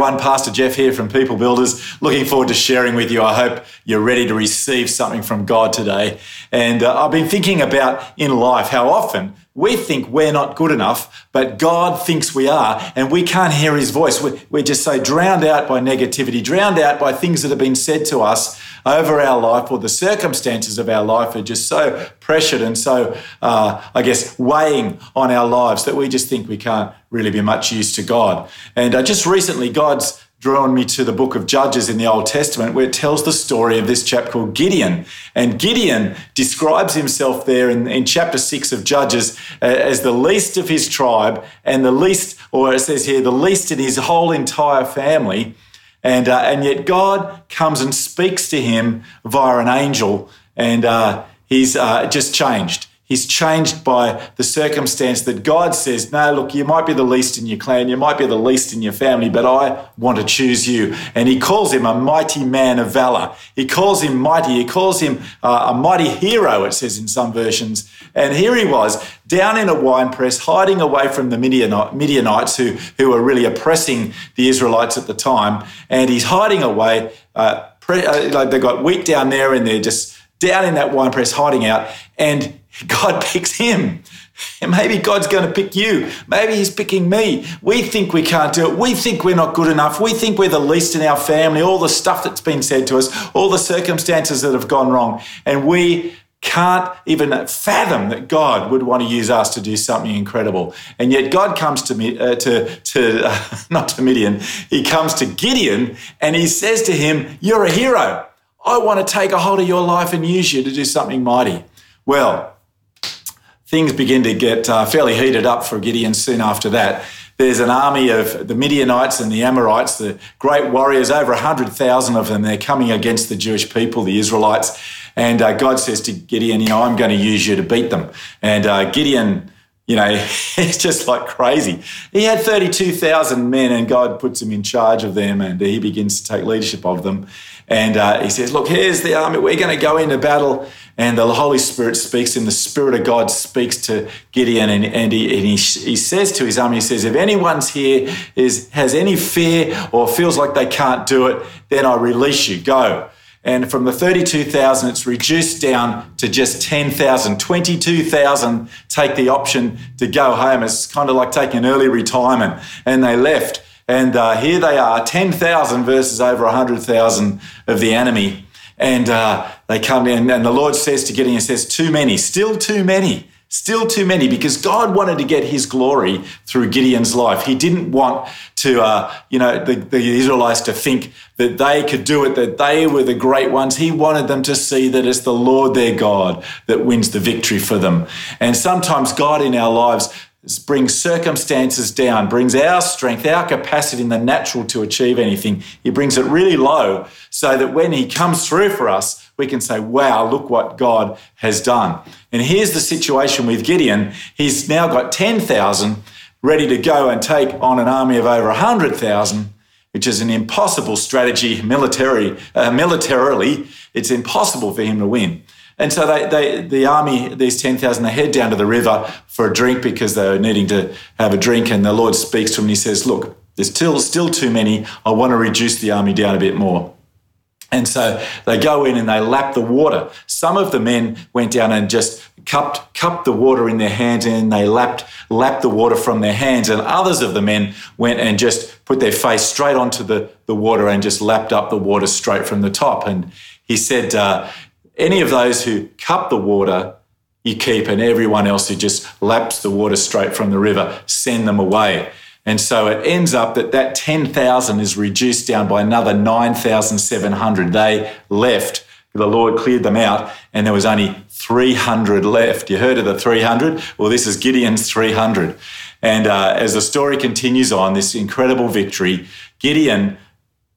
everyone. Pastor Jeff here from People Builders. Looking forward to sharing with you. I hope you're ready to receive something from God today. And uh, I've been thinking about in life how often we think we're not good enough, but God thinks we are, and we can't hear His voice. We're just so drowned out by negativity, drowned out by things that have been said to us over our life, or the circumstances of our life are just so pressured and so, uh, I guess, weighing on our lives that we just think we can't really be much use to God. And uh, just recently, God's drawn me to the book of Judges in the Old Testament, where it tells the story of this chap called Gideon. And Gideon describes himself there in, in chapter six of Judges uh, as the least of his tribe and the least, or it says here, the least in his whole entire family. And, uh, and yet God comes and speaks to him via an angel, and uh, he's uh, just changed. He's changed by the circumstance that God says, No, look, you might be the least in your clan, you might be the least in your family, but I want to choose you. And he calls him a mighty man of valor. He calls him mighty. He calls him uh, a mighty hero, it says in some versions. And here he was, down in a wine press, hiding away from the Midianites who, who were really oppressing the Israelites at the time. And he's hiding away. Uh, pre- uh, like they got wheat down there and they're just down in that wine press hiding out. And God picks him. And maybe God's going to pick you. Maybe He's picking me. We think we can't do it. We think we're not good enough. We think we're the least in our family, all the stuff that's been said to us, all the circumstances that have gone wrong. And we can't even fathom that God would want to use us to do something incredible. And yet God comes to me, uh, to, to uh, not to Midian, He comes to Gideon and He says to him, You're a hero. I want to take a hold of your life and use you to do something mighty. Well, things begin to get uh, fairly heated up for Gideon soon after that. There's an army of the Midianites and the Amorites, the great warriors, over 100,000 of them. They're coming against the Jewish people, the Israelites. And uh, God says to Gideon, You know, I'm going to use you to beat them. And uh, Gideon, you know, he's just like crazy. He had 32,000 men, and God puts him in charge of them, and he begins to take leadership of them. And uh, he says, Look, here's the army. We're going to go into battle. And the Holy Spirit speaks and The Spirit of God speaks to Gideon, and, and, he, and he, he says to his army, He says, If anyone's here is, has any fear or feels like they can't do it, then I release you. Go. And from the 32,000, it's reduced down to just 10,000. 22,000 take the option to go home. It's kind of like taking early retirement. And they left. And uh, here they are 10,000 versus over 100,000 of the enemy. And uh, they come in, and the Lord says to Gideon, says, Too many, still too many, still too many, because God wanted to get His glory through Gideon's life. He didn't want to, uh, you know, the, the Israelites to think that they could do it, that they were the great ones. He wanted them to see that it's the Lord their God that wins the victory for them. And sometimes God in our lives brings circumstances down, brings our strength, our capacity in the natural to achieve anything. He brings it really low so that when He comes through for us, we can say, wow, look what God has done. And here's the situation with Gideon. He's now got 10,000 ready to go and take on an army of over 100,000, which is an impossible strategy military, uh, militarily. It's impossible for him to win. And so they, they, the army, these 10,000, they head down to the river for a drink because they were needing to have a drink. And the Lord speaks to them and he says, Look, there's still, still too many. I want to reduce the army down a bit more. And so they go in and they lap the water. Some of the men went down and just cupped, cupped the water in their hands and they lapped, lapped the water from their hands. And others of the men went and just put their face straight onto the, the water and just lapped up the water straight from the top. And he said, uh, any of those who cup the water, you keep, and everyone else who just laps the water straight from the river, send them away. And so it ends up that that 10,000 is reduced down by another 9,700. They left. The Lord cleared them out, and there was only 300 left. You heard of the 300? Well, this is Gideon's 300. And uh, as the story continues on, this incredible victory, Gideon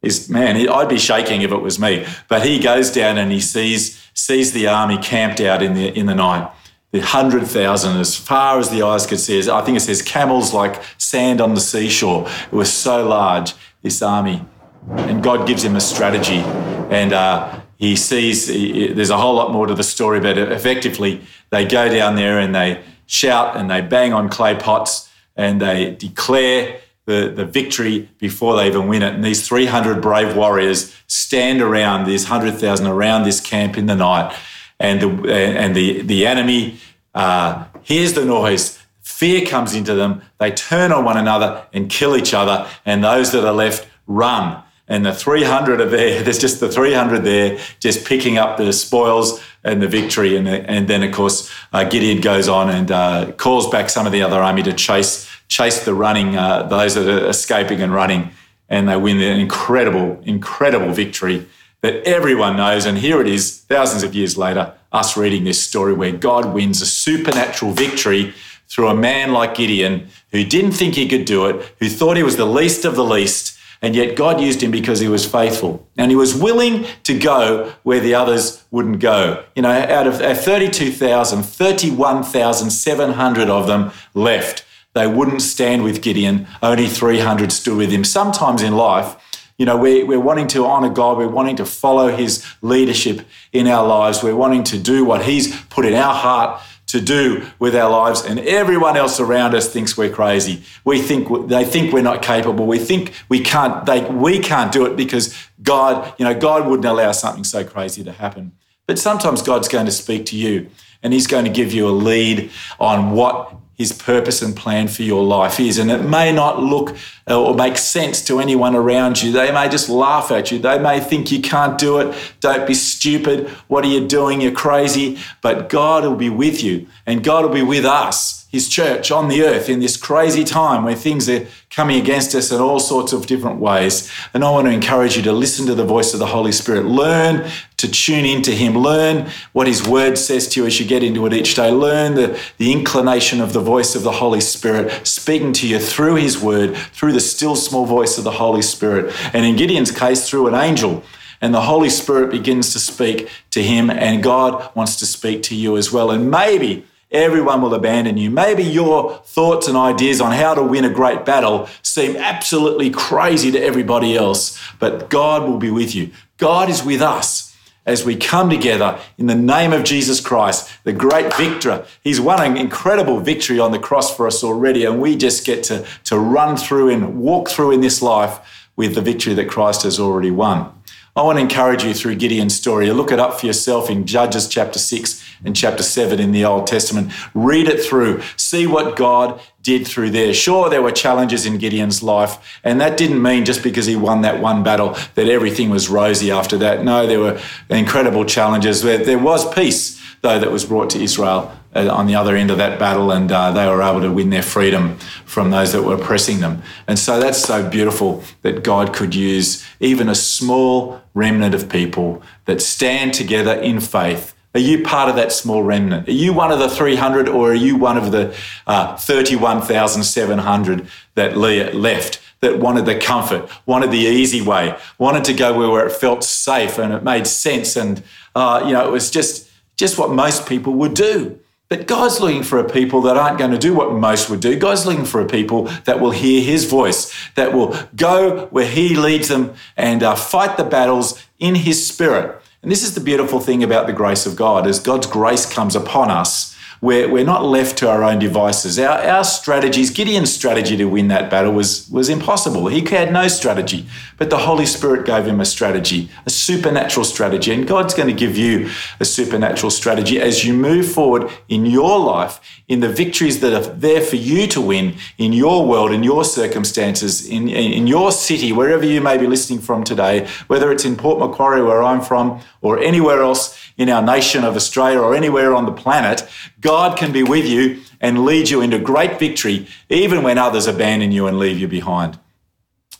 is, man, I'd be shaking if it was me. But he goes down and he sees sees the army camped out in the in the night. The hundred thousand, as far as the eyes could see, I think it says camels like sand on the seashore. It was so large, this army, and God gives him a strategy, and uh, he sees. He, there's a whole lot more to the story, but effectively, they go down there and they shout and they bang on clay pots and they declare the, the victory before they even win it. And these 300 brave warriors stand around, these 100,000 around this camp in the night. And the, and the, the enemy uh, hears the noise. Fear comes into them. They turn on one another and kill each other. And those that are left run. And the 300 are there. There's just the 300 there, just picking up the spoils and the victory. And, and then, of course, uh, Gideon goes on and uh, calls back some of the other army to chase chase the running, uh, those that are escaping and running, and they win an incredible, incredible victory that everyone knows. And here it is, thousands of years later, us reading this story where God wins a supernatural victory through a man like Gideon who didn't think he could do it, who thought he was the least of the least. And yet God used him because he was faithful. And he was willing to go where the others wouldn't go. You know, out of 32,000, 31,700 of them left. They wouldn't stand with Gideon. Only 300 stood with him. Sometimes in life, you know, we're, we're wanting to honour God. We're wanting to follow his leadership in our lives. We're wanting to do what he's put in our heart to do with our lives and everyone else around us thinks we're crazy we think they think we're not capable we think we can't they we can't do it because god you know god wouldn't allow something so crazy to happen but sometimes god's going to speak to you and he's going to give you a lead on what his purpose and plan for your life is. And it may not look uh, or make sense to anyone around you. They may just laugh at you. They may think you can't do it. Don't be stupid. What are you doing? You're crazy. But God will be with you and God will be with us his church on the earth in this crazy time where things are coming against us in all sorts of different ways. And I want to encourage you to listen to the voice of the Holy Spirit. Learn to tune into him. Learn what his word says to you as you get into it each day. Learn the, the inclination of the voice of the Holy Spirit speaking to you through his word, through the still small voice of the Holy Spirit. And in Gideon's case, through an angel and the Holy Spirit begins to speak to him, and God wants to speak to you as well. And maybe everyone will abandon you. Maybe your thoughts and ideas on how to win a great battle seem absolutely crazy to everybody else, but God will be with you. God is with us as we come together in the name of Jesus Christ, the great victor. He's won an incredible victory on the cross for us already, and we just get to, to run through and walk through in this life with the victory that Christ has already won. I want to encourage you through Gideon's story. Look it up for yourself in Judges chapter 6 and chapter 7 in the Old Testament. Read it through. See what God did through there. Sure, there were challenges in Gideon's life, and that didn't mean just because he won that one battle that everything was rosy after that. No, there were incredible challenges. There was peace, though, that was brought to Israel uh, on the other end of that battle, and uh, they were able to win their freedom from those that were oppressing them. And so that's so beautiful that God could use even a small remnant of people that stand together in faith. Are you part of that small remnant? Are you one of the 300 or are you one of the uh, 31,700 that left? That wanted the comfort, wanted the easy way, wanted to go where it felt safe and it made sense, and uh, you know it was just just what most people would do. But God's looking for a people that aren't going to do what most would do. God's looking for a people that will hear his voice, that will go where he leads them and uh, fight the battles in his spirit. And this is the beautiful thing about the grace of God, as God's grace comes upon us we're, we're not left to our own devices. Our, our strategies, Gideon's strategy to win that battle was, was impossible. He had no strategy, but the Holy Spirit gave him a strategy, a supernatural strategy. And God's going to give you a supernatural strategy as you move forward in your life, in the victories that are there for you to win in your world, in your circumstances, in, in your city, wherever you may be listening from today, whether it's in Port Macquarie, where I'm from, or anywhere else in our nation of Australia or anywhere on the planet, God can be with you and lead you into great victory, even when others abandon you and leave you behind.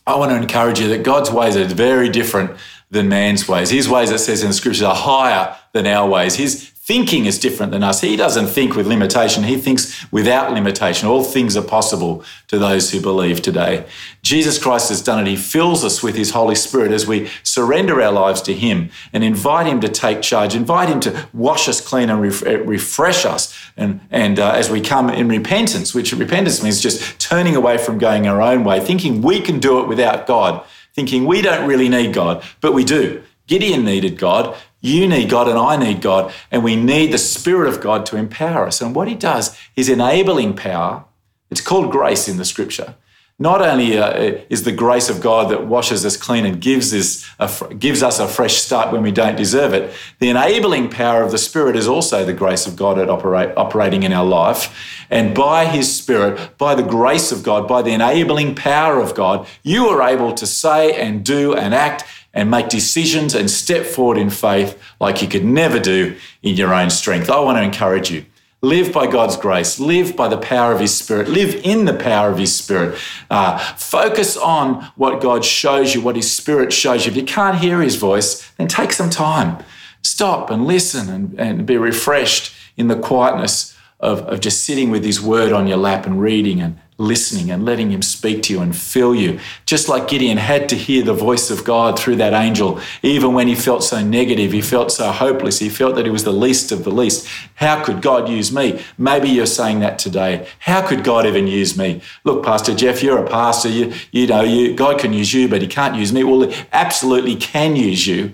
I want to encourage you that God's ways are very different than man's ways. His ways, it says in the scriptures, are higher than our ways. His thinking is different than us. He doesn't think with limitation, he thinks without limitation. All things are possible to those who believe today. Jesus Christ has done it. He fills us with his Holy Spirit as we surrender our lives to him and invite him to take charge, invite him to wash us clean and refresh us. And, and uh, as we come in repentance, which repentance means just turning away from going our own way, thinking we can do it without God, thinking we don't really need God, but we do. Gideon needed God. You need God and I need God. And we need the Spirit of God to empower us. And what He does is enabling power. It's called grace in the scripture. Not only uh, is the grace of God that washes us clean and gives us, a, gives us a fresh start when we don't deserve it, the enabling power of the Spirit is also the grace of God at operate, operating in our life. And by His Spirit, by the grace of God, by the enabling power of God, you are able to say and do and act and make decisions and step forward in faith like you could never do in your own strength. I want to encourage you. Live by God's grace. Live by the power of His Spirit. Live in the power of His Spirit. Uh, focus on what God shows you, what His Spirit shows you. If you can't hear His voice, then take some time. Stop and listen and, and be refreshed in the quietness of, of just sitting with His Word on your lap and reading and listening and letting him speak to you and fill you. Just like Gideon had to hear the voice of God through that angel, even when he felt so negative, he felt so hopeless, he felt that he was the least of the least. How could God use me? Maybe you're saying that today. How could God even use me? Look, Pastor Jeff, you're a pastor. You, you know, you, God can use you, but he can't use me. Well, he absolutely can use you.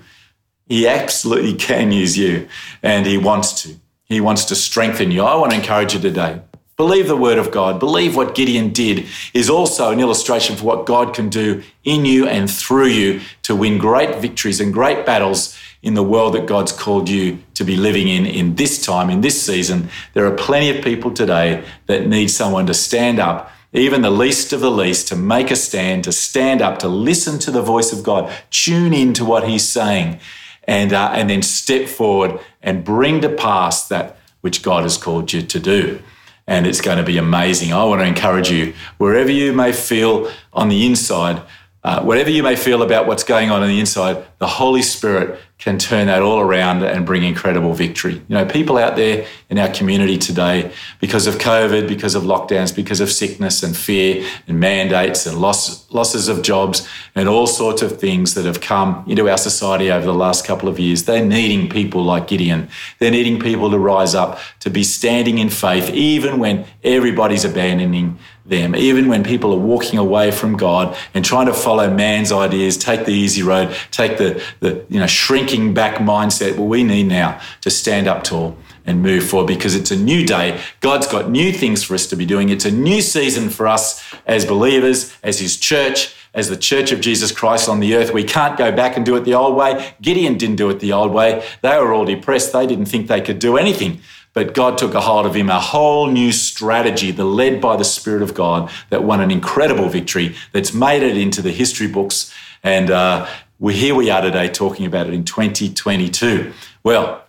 He absolutely can use you, and he wants to. He wants to strengthen you. I want to encourage you today. Believe the word of God. Believe what Gideon did is also an illustration for what God can do in you and through you to win great victories and great battles in the world that God's called you to be living in in this time, in this season. There are plenty of people today that need someone to stand up, even the least of the least, to make a stand, to stand up, to listen to the voice of God, tune in to what He's saying, and, uh, and then step forward and bring to pass that which God has called you to do and it's going to be amazing. I want to encourage you, wherever you may feel on the inside, uh, whatever you may feel about what's going on on the inside, the Holy Spirit can turn that all around and bring incredible victory. You know, people out there in our community today, because of COVID, because of lockdowns, because of sickness and fear and mandates and loss, losses of jobs and all sorts of things that have come into our society over the last couple of years, they're needing people like Gideon. They're needing people to rise up, to be standing in faith, even when everybody's abandoning them, even when people are walking away from God and trying to follow man's ideas, take the easy road, take the, the you know shrinking back mindset. Well, we need now to stand up tall and move forward because it's a new day. God's got new things for us to be doing. It's a new season for us as believers, as His church, as the church of Jesus Christ on the earth. We can't go back and do it the old way. Gideon didn't do it the old way. They were all depressed. They didn't think they could do anything. But God took a hold of him, a whole new strategy, the led by the Spirit of God, that won an incredible victory that's made it into the history books. And uh, we, here we are today talking about it in 2022. Well,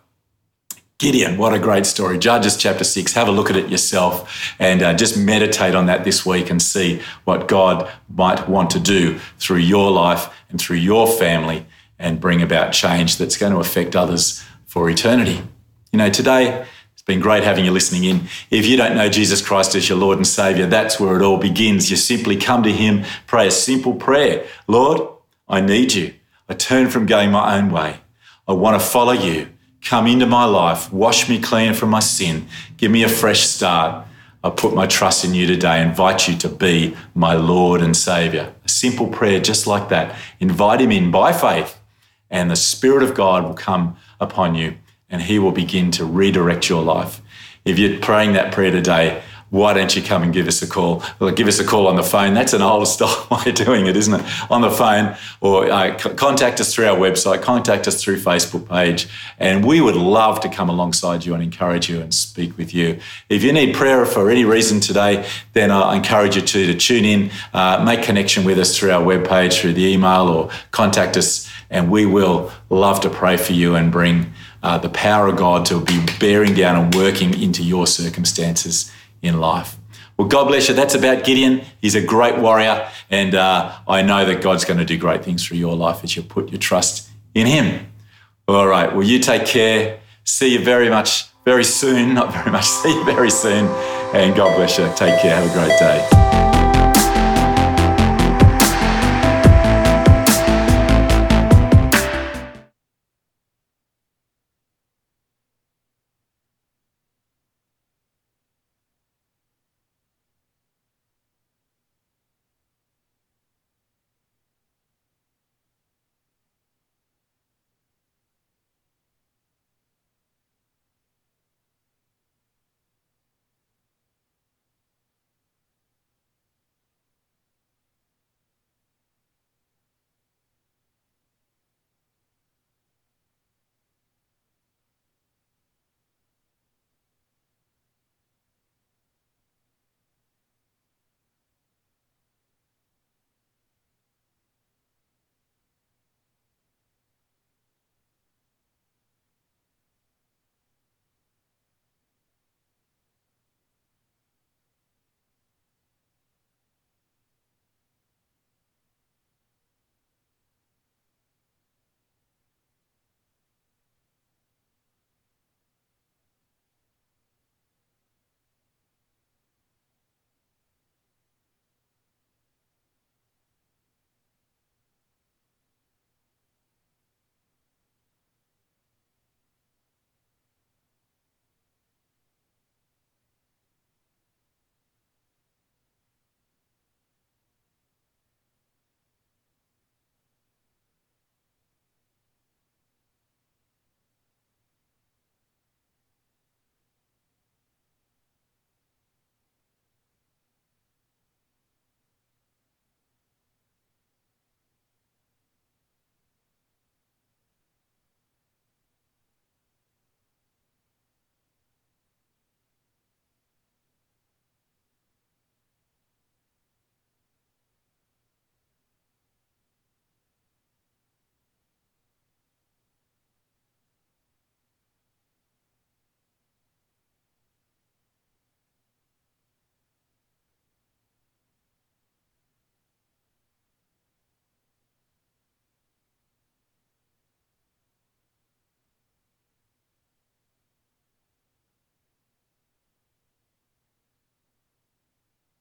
Gideon, what a great story. Judges chapter 6, have a look at it yourself and uh, just meditate on that this week and see what God might want to do through your life and through your family and bring about change that's going to affect others for eternity. You know, today, it's been great having you listening in. If you don't know Jesus Christ as your Lord and Savior, that's where it all begins. You simply come to Him, pray a simple prayer Lord, I need you. I turn from going my own way. I want to follow you. Come into my life, wash me clean from my sin, give me a fresh start. I put my trust in you today, invite you to be my Lord and Savior. A simple prayer just like that. Invite Him in by faith, and the Spirit of God will come upon you and He will begin to redirect your life. If you're praying that prayer today, why don't you come and give us a call? Well, give us a call on the phone. That's an older style way of doing it, isn't it? On the phone, or uh, contact us through our website, contact us through Facebook page, and we would love to come alongside you and encourage you and speak with you. If you need prayer for any reason today, then I encourage you to, to tune in, uh, make connection with us through our webpage, through the email, or contact us, and we will love to pray for you and bring uh, the power of God to be bearing down and working into your circumstances in life. Well, God bless you. That's about Gideon. He's a great warrior, and uh, I know that God's going to do great things through your life as you put your trust in Him. All right. Well, you take care. See you very much, very soon. Not very much. See you very soon. And God bless you. Take care. Have a great day.